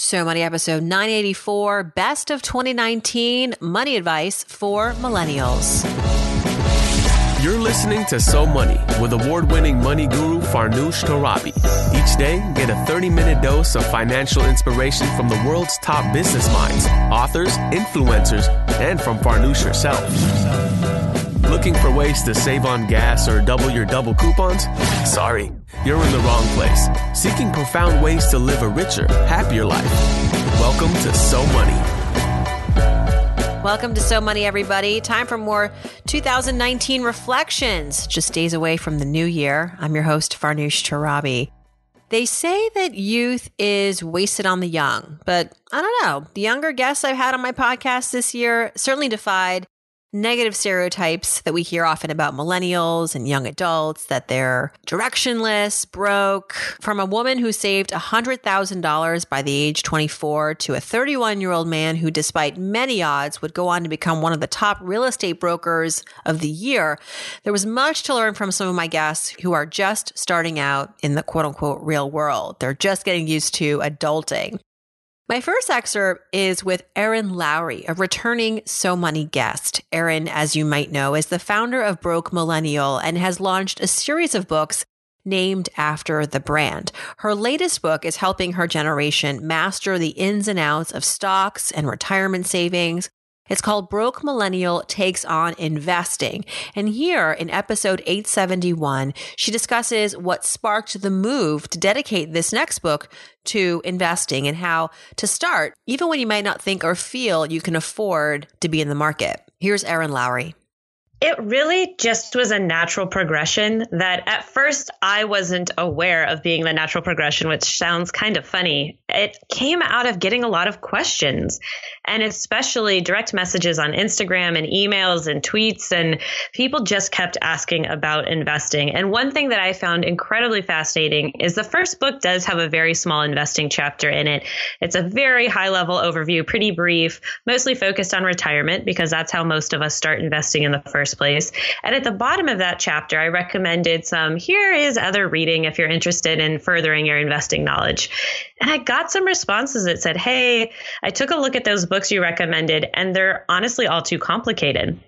So Money episode 984, best of 2019 money advice for millennials. You're listening to So Money with award winning money guru Farnoosh Torabi. Each day, get a 30 minute dose of financial inspiration from the world's top business minds, authors, influencers, and from Farnoosh herself. Looking for ways to save on gas or double your double coupons? Sorry, you're in the wrong place. Seeking profound ways to live a richer, happier life. Welcome to So Money. Welcome to So Money, everybody. Time for more 2019 reflections. Just days away from the new year. I'm your host, Farnoosh Torabi. They say that youth is wasted on the young, but I don't know. The younger guests I've had on my podcast this year certainly defied negative stereotypes that we hear often about millennials and young adults that they're directionless, broke. From a woman who saved $100,000 by the age 24 to a 31 year old man who, despite many odds, would go on to become one of the top real estate brokers of the year, there was much to learn from some of my guests who are just starting out in the quote unquote real world. They're just getting used to adulting. My first excerpt is with Erin Lowry, a returning So Money guest. Erin, as you might know, is the founder of Broke Millennial and has launched a series of books named after the brand. Her latest book is helping her generation master the ins and outs of stocks and retirement savings, it's called Broke Millennial Takes on Investing. And here in episode 871, she discusses what sparked the move to dedicate this next book to investing and how to start, even when you might not think or feel you can afford to be in the market. Here's Erin Lowry. It really just was a natural progression that at first I wasn't aware of being the natural progression, which sounds kind of funny. It came out of getting a lot of questions and especially direct messages on Instagram and emails and tweets. And people just kept asking about investing. And one thing that I found incredibly fascinating is the first book does have a very small investing chapter in it. It's a very high level overview, pretty brief, mostly focused on retirement because that's how most of us start investing in the first place. And at the bottom of that chapter, I recommended some here is other reading if you're interested in furthering your investing knowledge. And I got some responses that said, Hey, I took a look at those books you recommended, and they're honestly all too complicated.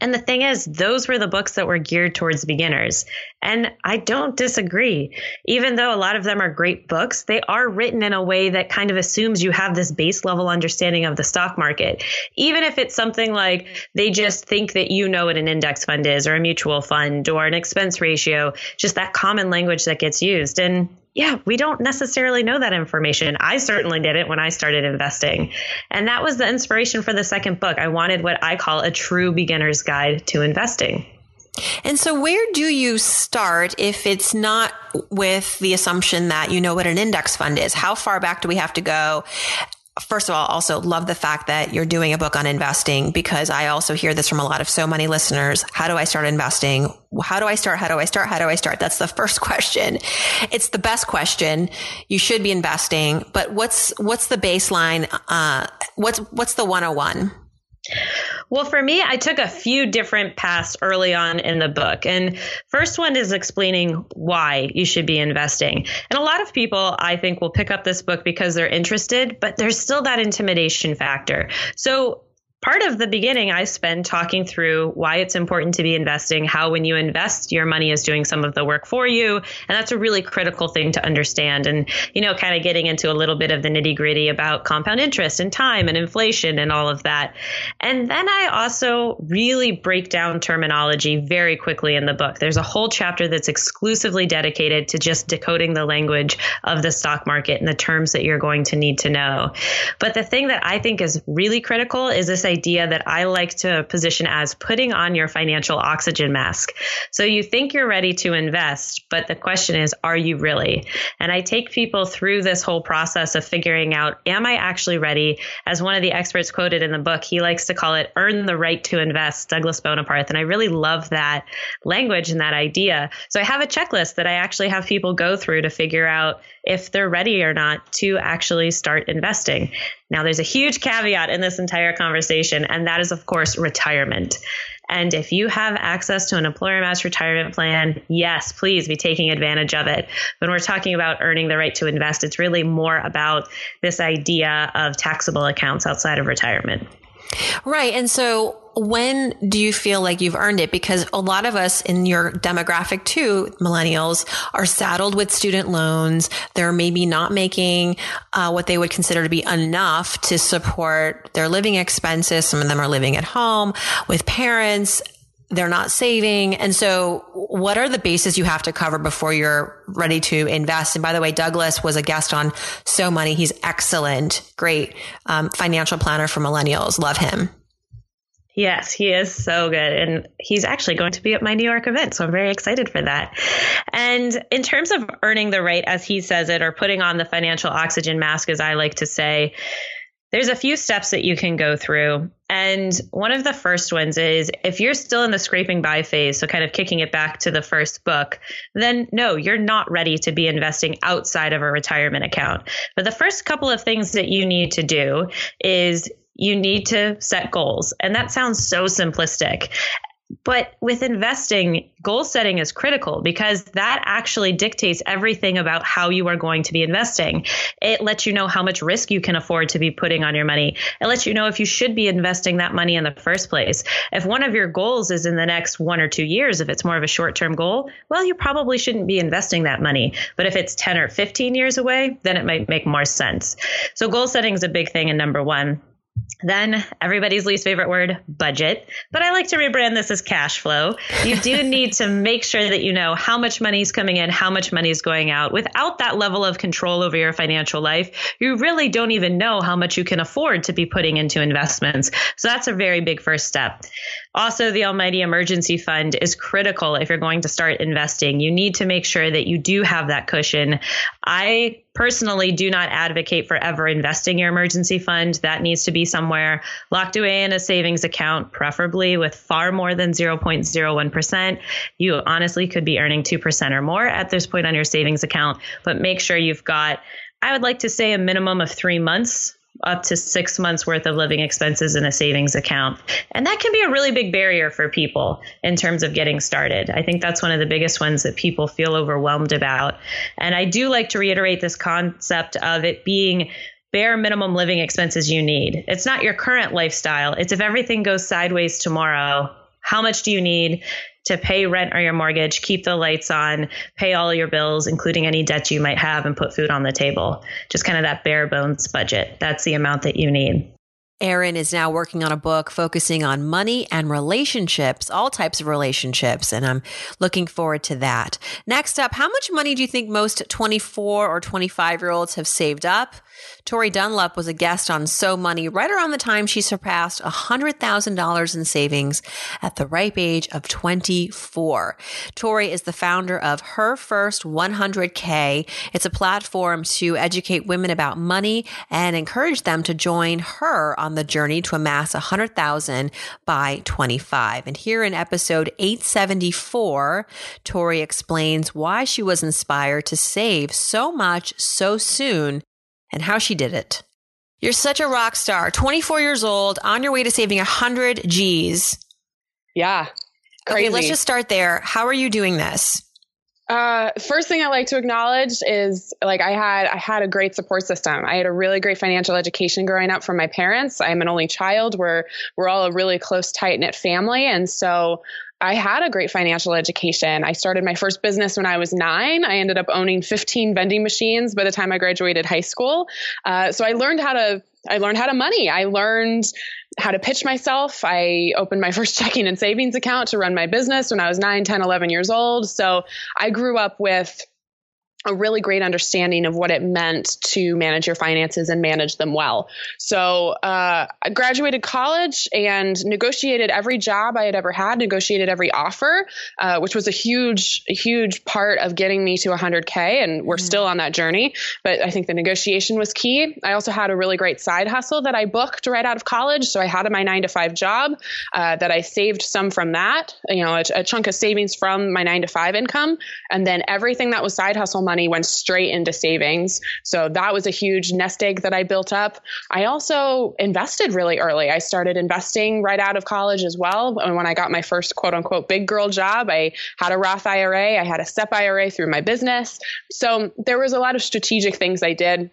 And the thing is, those were the books that were geared towards beginners. And I don't disagree. Even though a lot of them are great books, they are written in a way that kind of assumes you have this base level understanding of the stock market. Even if it's something like they just think that you know what an index fund is or a mutual fund or an expense ratio, just that common language that gets used. And yeah, we don't necessarily know that information. I certainly didn't when I started investing. And that was the inspiration for the second book. I wanted what I call a true beginner's guide to investing. And so, where do you start if it's not with the assumption that you know what an index fund is? How far back do we have to go? First of all, also love the fact that you're doing a book on investing because I also hear this from a lot of so many listeners. How do I start investing? How do I start? How do I start? How do I start? That's the first question. It's the best question. You should be investing, but what's, what's the baseline? Uh, what's, what's the 101? Well, for me, I took a few different paths early on in the book. And first one is explaining why you should be investing. And a lot of people, I think, will pick up this book because they're interested, but there's still that intimidation factor. So part of the beginning I spend talking through why it's important to be investing, how when you invest, your money is doing some of the work for you. And that's a really critical thing to understand. And, you know, kind of getting into a little bit of the nitty gritty about compound interest and time and inflation and all of that. And then I also really break down terminology very quickly in the book. There's a whole chapter that's exclusively dedicated to just decoding the language of the stock market and the terms that you're going to need to know. But the thing that I think is really critical is this idea that I like to position as putting on your financial oxygen mask. So you think you're ready to invest, but the question is, are you really? And I take people through this whole process of figuring out, am I actually ready? As one of the experts quoted in the book, he likes to call it earn the right to invest, Douglas Boneparth. And I really love that language and that idea. So I have a checklist that I actually have people go through to figure out if they're ready or not to actually start investing. Now, there's a huge caveat in this entire conversation, and that is, of course, retirement. And if you have access to an employer matched retirement plan, yes, please be taking advantage of it. When we're talking about earning the right to invest, it's really more about this idea of taxable accounts outside of retirement. Right. And so when do you feel like you've earned it? Because a lot of us in your demographic too, millennials, are saddled with student loans. They're maybe not making uh, what they would consider to be enough to support their living expenses. Some of them are living at home with parents they're not saving. And so what are the bases you have to cover before you're ready to invest? And by the way, Douglas was a guest on So Money. He's excellent, great um, financial planner for millennials. Love him. Yes, he is so good. And he's actually going to be at my New York event. So I'm very excited for that. And in terms of earning the right, as he says it, or putting on the financial oxygen mask, as I like to say, there's a few steps that you can go through. And one of the first ones is if you're still in the scraping by phase, so kind of kicking it back to the first book, then no, you're not ready to be investing outside of a retirement account. But the first couple of things that you need to do is you need to set goals. And that sounds so simplistic. But with investing, goal setting is critical because that actually dictates everything about how you are going to be investing. It lets you know how much risk you can afford to be putting on your money. It lets you know if you should be investing that money in the first place. If one of your goals is in the next one or two years, if it's more of a short term goal, well, you probably shouldn't be investing that money. But if it's 10 or 15 years away, then it might make more sense. So goal setting is a big thing in number one. Then everybody's least favorite word, budget. But I like to rebrand this as cash flow. You do need to make sure that you know how much money is coming in, how much money is going out. Without that level of control over your financial life, you really don't even know how much you can afford to be putting into investments. So that's a very big first step. Also, the Almighty Emergency Fund is critical if you're going to start investing. You need to make sure that you do have that cushion. I personally do not advocate for ever investing your emergency fund. That needs to be somewhere locked away in a savings account, preferably with far more than 0.01%. You honestly could be earning 2% or more at this point on your savings account, but make sure you've got I would like to say a minimum of three months up to six months worth of living expenses in a savings account. And that can be a really big barrier for people in terms of getting started. I think that's one of the biggest ones that people feel overwhelmed about. And I do like to reiterate this concept of it being bare minimum living expenses you need. It's not your current lifestyle. It's if everything goes sideways tomorrow, how much do you need? To pay rent or your mortgage, keep the lights on, pay all your bills, including any debts you might have, and put food on the table. Just kind of that bare bones budget. That's the amount that you need. Erin is now working on a book focusing on money and relationships, all types of relationships, and I'm looking forward to that. Next up, how much money do you think most 24 or 25 year olds have saved up? Tori Dunlap was a guest on So Money right around the time she surpassed $100,000 in savings at the ripe age of 24. Tori is the founder of Her First 100K. It's a platform to educate women about money and encourage them to join her on the journey to amass 100,000 by 25. And here in episode 874, Tori explains why she was inspired to save so much so soon and how she did it. You're such a rock star, 24 years old, on your way to saving 100 G's. Yeah. Crazy. Okay, let's just start there. How are you doing this? Uh, first thing I like to acknowledge is like I had I had a great support system. I had a really great financial education growing up from my parents. I'm an only child. We're we're all a really close, tight knit family, and so I had a great financial education. I started my first business when I was nine. I ended up owning 15 vending machines by the time I graduated high school. Uh, so I learned how to I learned how to money. I learned how to pitch myself. I opened my first checking and savings account to run my business when I was 9, 10, 11 years old. So I grew up with a really great understanding of what it meant to manage your finances and manage them well. So uh, I graduated college and negotiated every job I had ever had, negotiated every offer, uh, which was a huge, huge part of getting me to 100K. And we're mm-hmm. still on that journey. But I think the negotiation was key. I also had a really great side hustle that I booked right out of college. So I had my nine to five job uh, that I saved some from that, you know, a, a chunk of savings from my nine to five income. And then everything that was side hustle money went straight into savings. So that was a huge nest egg that I built up. I also invested really early. I started investing right out of college as well. And when I got my first quote unquote big girl job, I had a Roth IRA, I had a SEP IRA through my business. So there was a lot of strategic things I did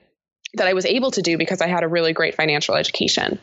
that I was able to do because I had a really great financial education.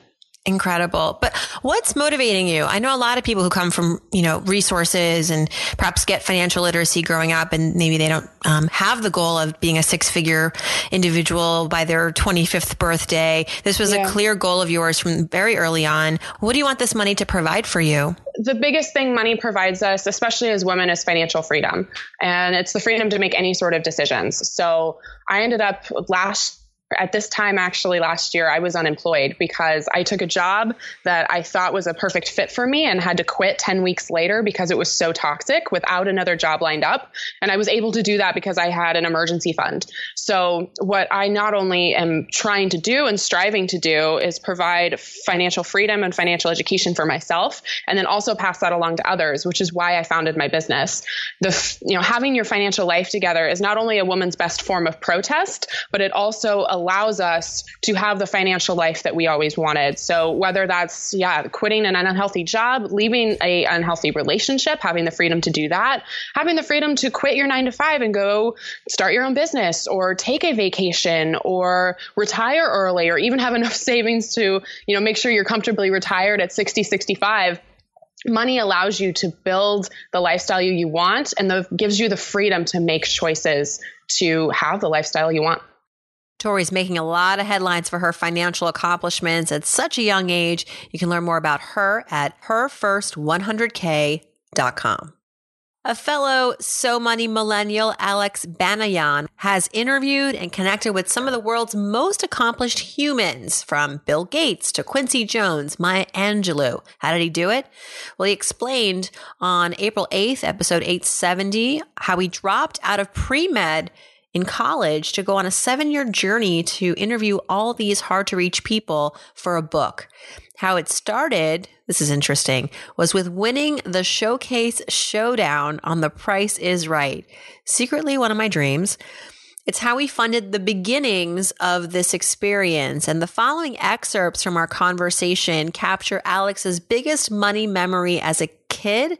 Incredible. But what's motivating you? I know a lot of people who come from, you know, resources and perhaps get financial literacy growing up and maybe they don't um, have the goal of being a six figure individual by their 25th birthday. This was yeah. a clear goal of yours from very early on. What do you want this money to provide for you? The biggest thing money provides us, especially as women, is financial freedom. And it's the freedom to make any sort of decisions. So I ended up last at this time, actually, last year, I was unemployed because I took a job that I thought was a perfect fit for me and had to quit 10 weeks later because it was so toxic without another job lined up. And I was able to do that because I had an emergency fund. So, what I not only am trying to do and striving to do is provide financial freedom and financial education for myself, and then also pass that along to others, which is why I founded my business. The, you know, having your financial life together is not only a woman's best form of protest, but it also allows us to have the financial life that we always wanted. So whether that's yeah, quitting an unhealthy job, leaving a unhealthy relationship, having the freedom to do that, having the freedom to quit your 9 to 5 and go start your own business or take a vacation or retire early or even have enough savings to, you know, make sure you're comfortably retired at 60, 65 money allows you to build the lifestyle you want and the, gives you the freedom to make choices to have the lifestyle you want. Tori's making a lot of headlines for her financial accomplishments at such a young age. You can learn more about her at herfirst100k.com. A fellow So Money millennial, Alex Banayan, has interviewed and connected with some of the world's most accomplished humans, from Bill Gates to Quincy Jones, Maya Angelou. How did he do it? Well, he explained on April 8th, episode 870, how he dropped out of pre med in college to go on a seven year journey to interview all these hard to reach people for a book. How it started, this is interesting, was with winning the showcase showdown on The Price is Right. Secretly one of my dreams. It's how we funded the beginnings of this experience. And the following excerpts from our conversation capture Alex's biggest money memory as a kid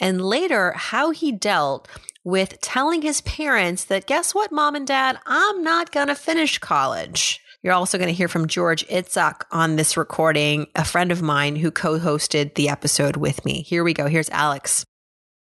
and later how he dealt with telling his parents that, guess what, mom and dad, I'm not going to finish college. You're also going to hear from George Itzhak on this recording, a friend of mine who co hosted the episode with me. Here we go. Here's Alex.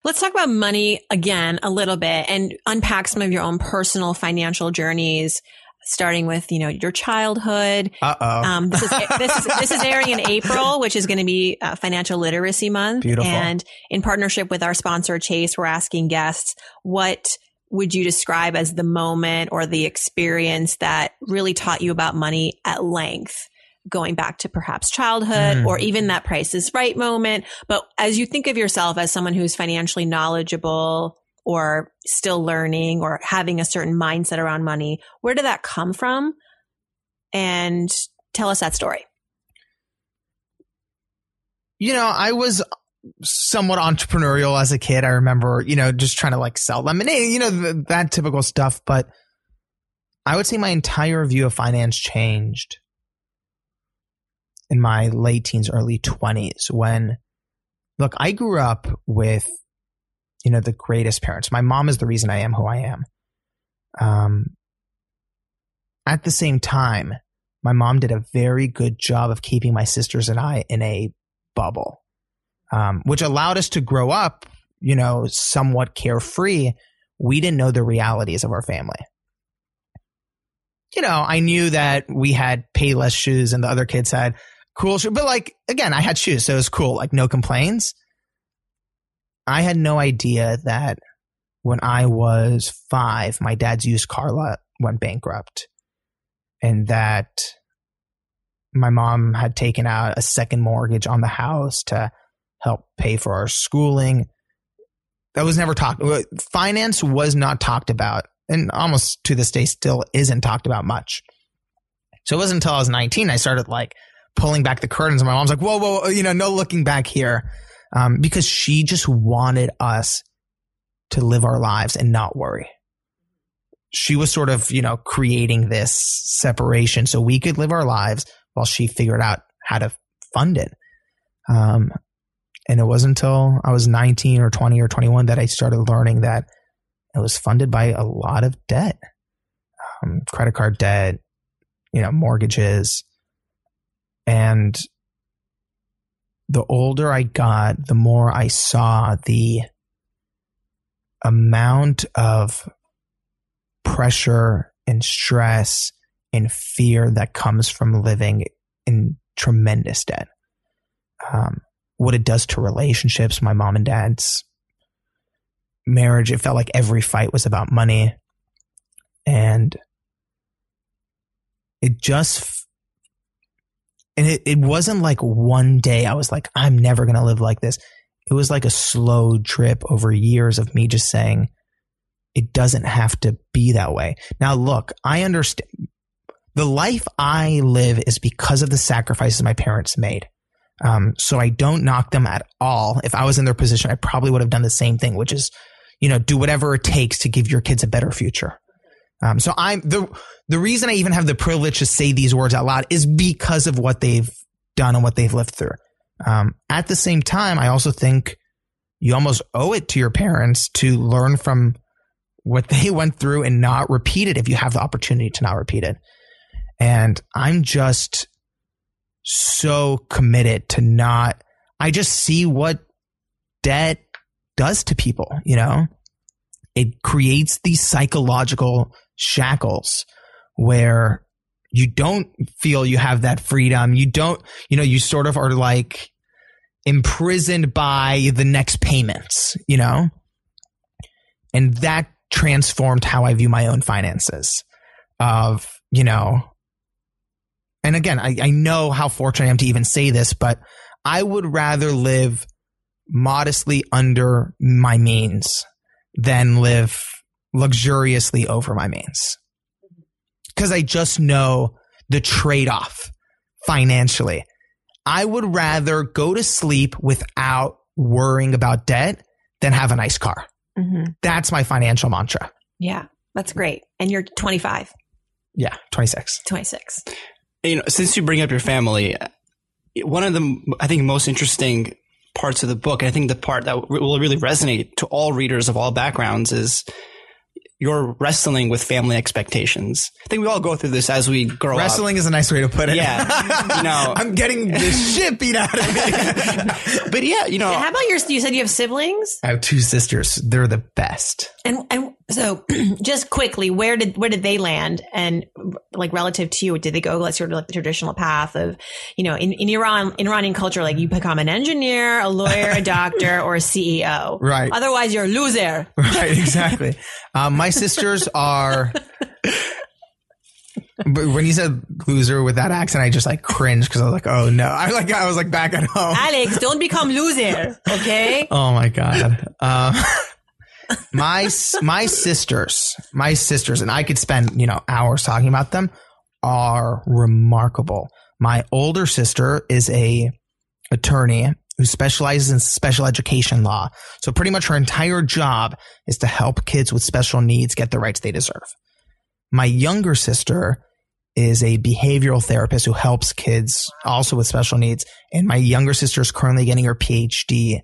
Let's talk about money again a little bit and unpack some of your own personal financial journeys starting with you know your childhood. Uh oh. Um, this is this is this is airing in April, which is going to be uh, Financial Literacy Month. Beautiful. And in partnership with our sponsor Chase, we're asking guests what would you describe as the moment or the experience that really taught you about money at length? Going back to perhaps childhood mm. or even that price is right moment. But as you think of yourself as someone who's financially knowledgeable, or still learning or having a certain mindset around money. Where did that come from? And tell us that story. You know, I was somewhat entrepreneurial as a kid. I remember, you know, just trying to like sell lemonade, you know, th- that typical stuff. But I would say my entire view of finance changed in my late teens, early 20s when, look, I grew up with you know, the greatest parents. My mom is the reason I am who I am. Um, at the same time, my mom did a very good job of keeping my sisters and I in a bubble, um, which allowed us to grow up, you know, somewhat carefree. We didn't know the realities of our family. You know, I knew that we had Payless shoes and the other kids had cool shoes, but like, again, I had shoes, so it was cool, like no complaints. I had no idea that when I was five, my dad's used car lot went bankrupt and that my mom had taken out a second mortgage on the house to help pay for our schooling. That was never talked. Finance was not talked about, and almost to this day still isn't talked about much. So it wasn't until I was 19 I started like pulling back the curtains, and my mom's like, "Whoa, whoa, whoa you know, no looking back here." Um, because she just wanted us to live our lives and not worry. she was sort of, you know, creating this separation so we could live our lives while she figured out how to fund it. Um, and it wasn't until I was 19 or 20 or 21 that I started learning that it was funded by a lot of debt, um, credit card debt, you know, mortgages. And the older I got, the more I saw the amount of pressure and stress and fear that comes from living in tremendous debt. Um, what it does to relationships, my mom and dad's marriage, it felt like every fight was about money. And it just, and it, it wasn't like one day I was like, I'm never going to live like this. It was like a slow drip over years of me just saying, it doesn't have to be that way. Now, look, I understand the life I live is because of the sacrifices my parents made. Um, so I don't knock them at all. If I was in their position, I probably would have done the same thing, which is, you know, do whatever it takes to give your kids a better future. Um, so I'm the the reason I even have the privilege to say these words out loud is because of what they've done and what they've lived through. Um, at the same time, I also think you almost owe it to your parents to learn from what they went through and not repeat it if you have the opportunity to not repeat it. And I'm just so committed to not, I just see what debt does to people, you know? It creates these psychological shackles where you don't feel you have that freedom. You don't, you know, you sort of are like imprisoned by the next payments, you know? And that transformed how I view my own finances of, you know, and again, I, I know how fortunate I am to even say this, but I would rather live modestly under my means than live luxuriously over my means. Because I just know the trade off financially. I would rather go to sleep without worrying about debt than have a nice car. Mm-hmm. That's my financial mantra. Yeah, that's great. And you're 25. Yeah, 26. 26 you know, since you bring up your family, one of the I think most interesting parts of the book, I think the part that will really resonate to all readers of all backgrounds is you're wrestling with family expectations. I think we all go through this as we grow wrestling up. Wrestling is a nice way to put it. Yeah. you know, I'm getting the shit beat out of me. but yeah, you know. How about your, you said you have siblings? I have two sisters. They're the best. And, and so just quickly, where did, where did they land? And like relative to you, did they go like sort of like the traditional path of, you know, in, in Iran, in Iranian culture, like you become an engineer, a lawyer, a doctor, or a CEO. Right. Otherwise you're a loser. Right. Exactly. Um, my sisters are. But when you said loser with that accent, I just like cringed because I was like, oh no. I like I was like back at home. Alex, don't become loser, okay? oh my god. Uh, my my sisters, my sisters, and I could spend you know hours talking about them. Are remarkable. My older sister is a attorney who specializes in special education law. So pretty much her entire job is to help kids with special needs get the rights they deserve. My younger sister is a behavioral therapist who helps kids also with special needs. And my younger sister is currently getting her PhD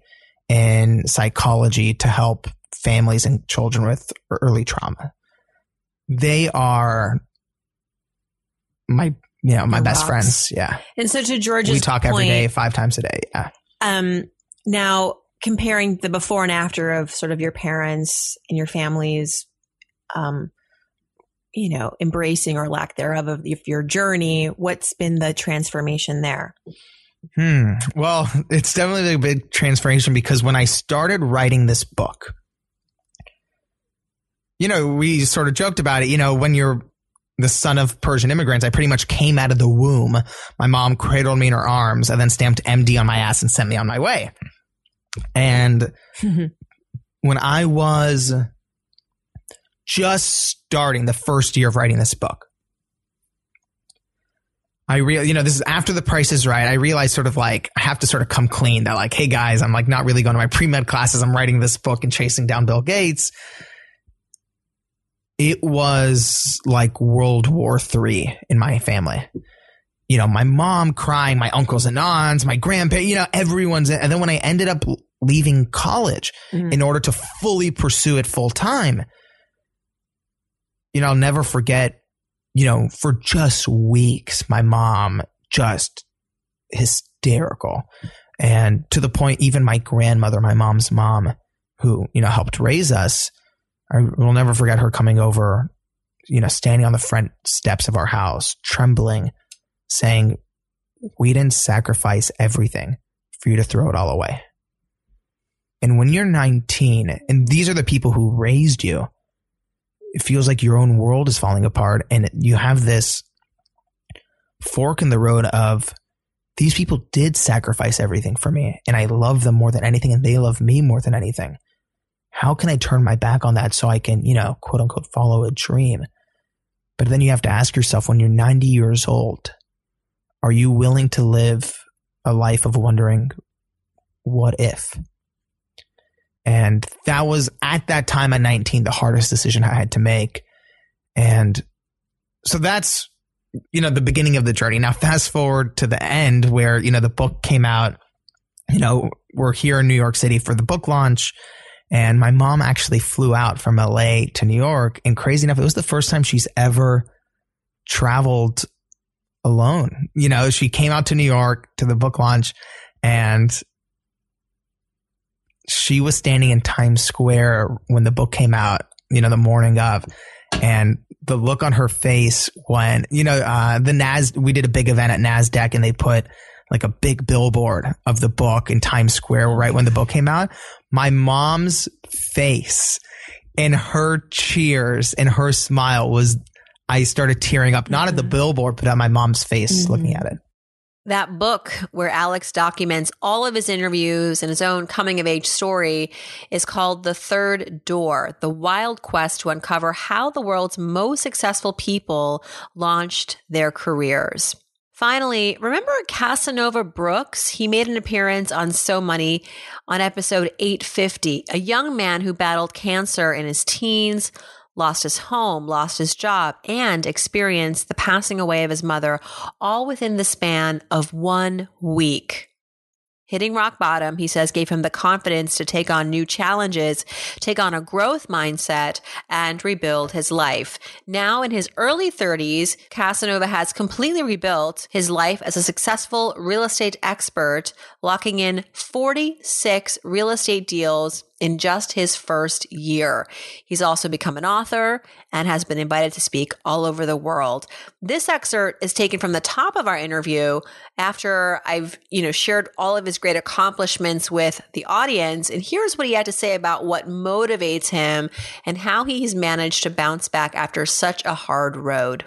in psychology to help families and children with early trauma. They are my you know my best rocks. friends. Yeah. And so to George's we talk point, every day, five times a day. Yeah. Um, now, comparing the before and after of sort of your parents and your families, um, you know, embracing or lack thereof of your journey, what's been the transformation there? Hmm. Well, it's definitely a big transformation because when I started writing this book, you know, we sort of joked about it. You know, when you're the son of Persian immigrants, I pretty much came out of the womb. My mom cradled me in her arms and then stamped MD on my ass and sent me on my way. And mm-hmm. when I was just starting the first year of writing this book, I real, you know, this is after the price is right. I realized sort of like I have to sort of come clean that like, hey guys, I'm like not really going to my pre med classes. I'm writing this book and chasing down Bill Gates it was like World War Three in my family. You know, my mom crying, my uncles and aunts, my grandparents, you know, everyone's. In, and then when I ended up leaving college mm-hmm. in order to fully pursue it full time, you know, I'll never forget, you know, for just weeks, my mom just hysterical. And to the point, even my grandmother, my mom's mom, who, you know, helped raise us, I will never forget her coming over, you know, standing on the front steps of our house, trembling, saying, We didn't sacrifice everything for you to throw it all away. And when you're 19, and these are the people who raised you, it feels like your own world is falling apart, and you have this fork in the road of these people did sacrifice everything for me, and I love them more than anything, and they love me more than anything how can I turn my back on that so I can, you know, quote unquote, follow a dream? But then you have to ask yourself when you're 90 years old, are you willing to live a life of wondering, what if? And that was at that time at 19, the hardest decision I had to make. And so that's, you know, the beginning of the journey. Now, fast forward to the end where, you know, the book came out. You know, we're here in New York City for the book launch. And my mom actually flew out from LA to New York. And crazy enough, it was the first time she's ever traveled alone. You know, she came out to New York to the book launch and she was standing in Times Square when the book came out, you know, the morning of. And the look on her face when, you know, uh, the Nas, we did a big event at NASDAQ and they put like a big billboard of the book in Times Square right when the book came out. My mom's face and her cheers and her smile was, I started tearing up, not at the mm-hmm. billboard, but at my mom's face mm-hmm. looking at it. That book, where Alex documents all of his interviews and his own coming of age story, is called The Third Door The Wild Quest to Uncover How the World's Most Successful People Launched Their Careers. Finally, remember Casanova Brooks? He made an appearance on So Money on episode 850, a young man who battled cancer in his teens, lost his home, lost his job, and experienced the passing away of his mother, all within the span of one week. Hitting rock bottom, he says, gave him the confidence to take on new challenges, take on a growth mindset, and rebuild his life. Now, in his early 30s, Casanova has completely rebuilt his life as a successful real estate expert, locking in 46 real estate deals in just his first year. He's also become an author and has been invited to speak all over the world. This excerpt is taken from the top of our interview after I've, you know, shared all of his great accomplishments with the audience. And here's what he had to say about what motivates him and how he's managed to bounce back after such a hard road.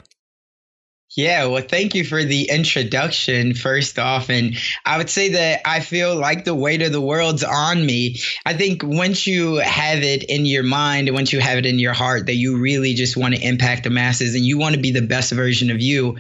Yeah, well, thank you for the introduction, first off. And I would say that I feel like the weight of the world's on me. I think once you have it in your mind, once you have it in your heart that you really just want to impact the masses and you want to be the best version of you,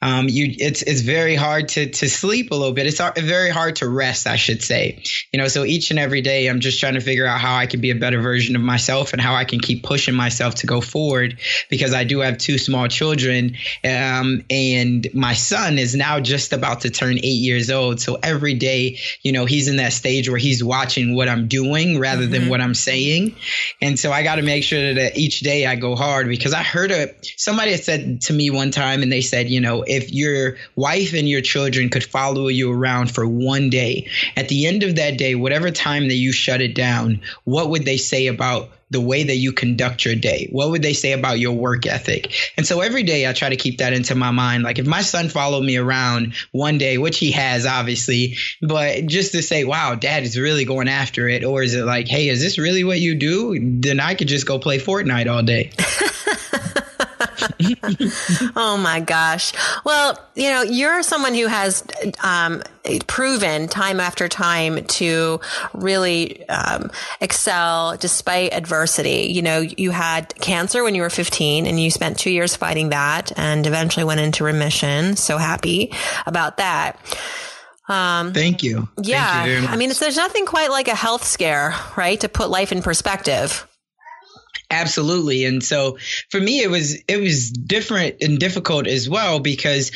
um, you it's it's very hard to to sleep a little bit. It's very hard to rest, I should say. You know, so each and every day, I'm just trying to figure out how I can be a better version of myself and how I can keep pushing myself to go forward because I do have two small children. Um, and my son is now just about to turn eight years old. So every day, you know, he's in that stage where he's watching what I'm doing rather mm-hmm. than what I'm saying. And so I got to make sure that each day I go hard because I heard a somebody had said to me one time and they said, you know, if your wife and your children could follow you around for one day, at the end of that day, whatever time that you shut it down, what would they say about the way that you conduct your day? What would they say about your work ethic? And so every day I try to keep that into my mind. Like if my son followed me around one day, which he has obviously, but just to say, wow, dad is really going after it. Or is it like, hey, is this really what you do? Then I could just go play Fortnite all day. oh my gosh. Well, you know, you're someone who has um, proven time after time to really um, excel despite adversity. You know, you had cancer when you were 15 and you spent two years fighting that and eventually went into remission. So happy about that. Um, Thank you. Yeah. Thank you I mean, there's nothing quite like a health scare, right? To put life in perspective. Absolutely. And so for me it was it was different and difficult as well because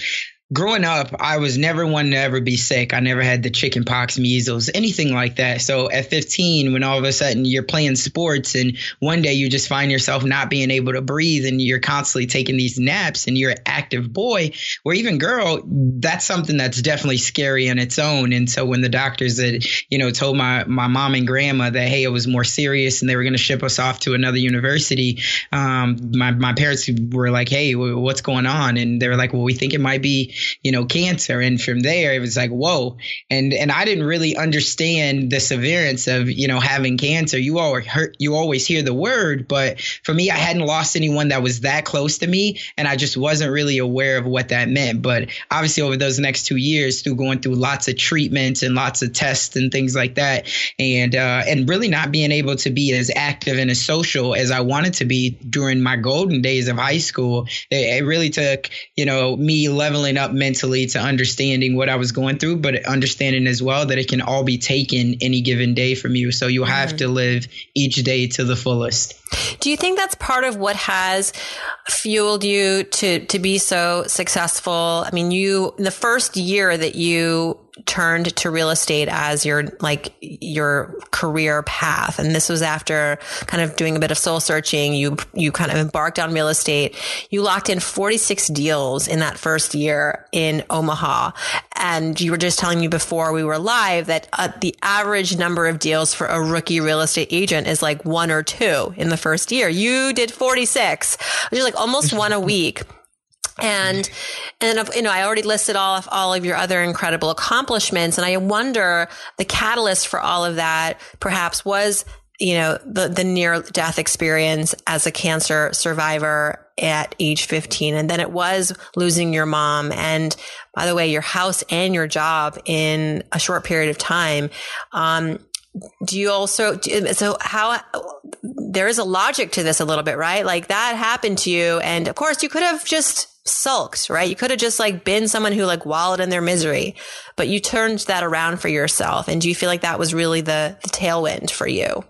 growing up, I was never one to ever be sick. I never had the chicken pox, measles, anything like that. So at 15, when all of a sudden you're playing sports and one day you just find yourself not being able to breathe and you're constantly taking these naps and you're an active boy or even girl, that's something that's definitely scary in its own. And so when the doctors had, you know, told my, my mom and grandma that, hey, it was more serious and they were going to ship us off to another university, um, my, my parents were like, hey, what's going on? And they were like, well, we think it might be you know, cancer. And from there, it was like, whoa. And and I didn't really understand the severance of, you know, having cancer. You all heard, you always hear the word, but for me, I hadn't lost anyone that was that close to me, and I just wasn't really aware of what that meant. But obviously, over those next two years, through going through lots of treatments and lots of tests and things like that, and uh, and really not being able to be as active and as social as I wanted to be during my golden days of high school, it, it really took you know me leveling up mentally to understanding what I was going through, but understanding as well that it can all be taken any given day from you. So you have mm-hmm. to live each day to the fullest. Do you think that's part of what has fueled you to to be so successful? I mean, you the first year that you turned to real estate as your like your career path. And this was after kind of doing a bit of soul searching. You you kind of embarked on real estate. You locked in 46 deals in that first year in Omaha. And you were just telling me before we were live that uh, the average number of deals for a rookie real estate agent is like one or two in the first year. You did 46 which is like almost one a week and and you know I already listed all of all of your other incredible accomplishments. And I wonder the catalyst for all of that perhaps was you know the the near death experience as a cancer survivor at age 15 and then it was losing your mom. And by the way your house and your job in a short period of time. Um, do you also so how there is a logic to this a little bit right? Like that happened to you. And of course you could have just sulks, right? You could have just like been someone who like wallowed in their misery, but you turned that around for yourself. And do you feel like that was really the, the tailwind for you?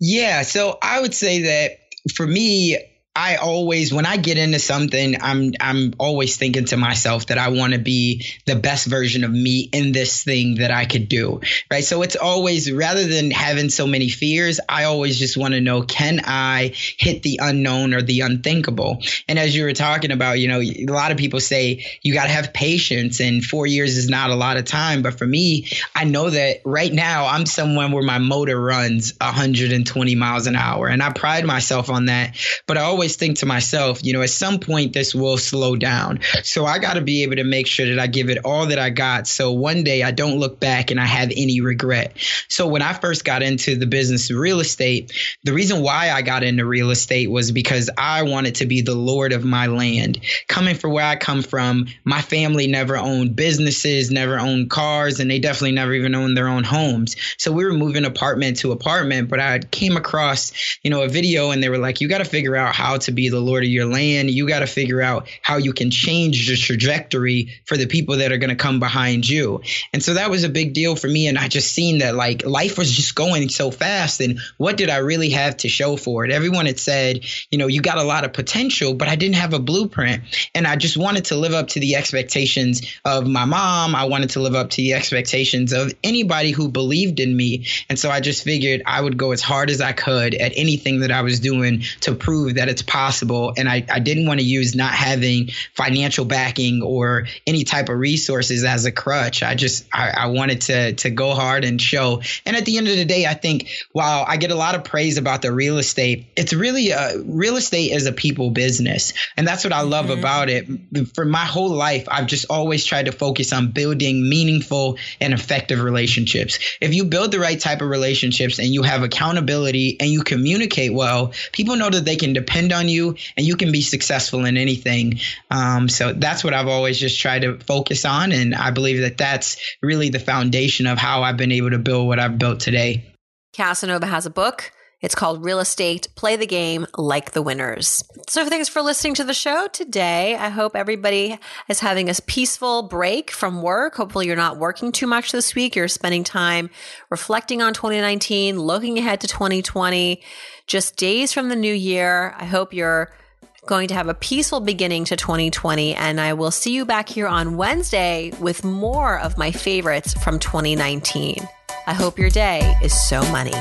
Yeah. So I would say that for me, I always when I get into something, I'm I'm always thinking to myself that I want to be the best version of me in this thing that I could do. Right. So it's always rather than having so many fears, I always just want to know can I hit the unknown or the unthinkable? And as you were talking about, you know, a lot of people say you got to have patience and 4 years is not a lot of time, but for me, I know that right now I'm someone where my motor runs 120 miles an hour and I pride myself on that, but I always always think to myself, you know, at some point this will slow down. So I got to be able to make sure that I give it all that I got. So one day I don't look back and I have any regret. So when I first got into the business of real estate, the reason why I got into real estate was because I wanted to be the Lord of my land. Coming from where I come from, my family never owned businesses, never owned cars, and they definitely never even owned their own homes. So we were moving apartment to apartment, but I came across, you know, a video and they were like, you got to figure out how how to be the Lord of your land. You got to figure out how you can change the trajectory for the people that are going to come behind you. And so that was a big deal for me. And I just seen that like life was just going so fast. And what did I really have to show for it? Everyone had said, you know, you got a lot of potential, but I didn't have a blueprint. And I just wanted to live up to the expectations of my mom. I wanted to live up to the expectations of anybody who believed in me. And so I just figured I would go as hard as I could at anything that I was doing to prove that it's it's possible. And I, I didn't want to use not having financial backing or any type of resources as a crutch. I just I, I wanted to to go hard and show. And at the end of the day, I think while I get a lot of praise about the real estate, it's really a real estate is a people business. And that's what I love mm-hmm. about it. For my whole life, I've just always tried to focus on building meaningful and effective relationships. If you build the right type of relationships and you have accountability and you communicate well, people know that they can depend depend on you and you can be successful in anything. Um, so that's what I've always just tried to focus on. And I believe that that's really the foundation of how I've been able to build what I've built today. Casanova has a book. It's called Real Estate. Play the game like the winners. So thanks for listening to the show today. I hope everybody is having a peaceful break from work. Hopefully you're not working too much this week. You're spending time reflecting on 2019, looking ahead to 2020, just days from the new year. I hope you're going to have a peaceful beginning to 2020 and I will see you back here on Wednesday with more of my favorites from 2019. I hope your day is so money.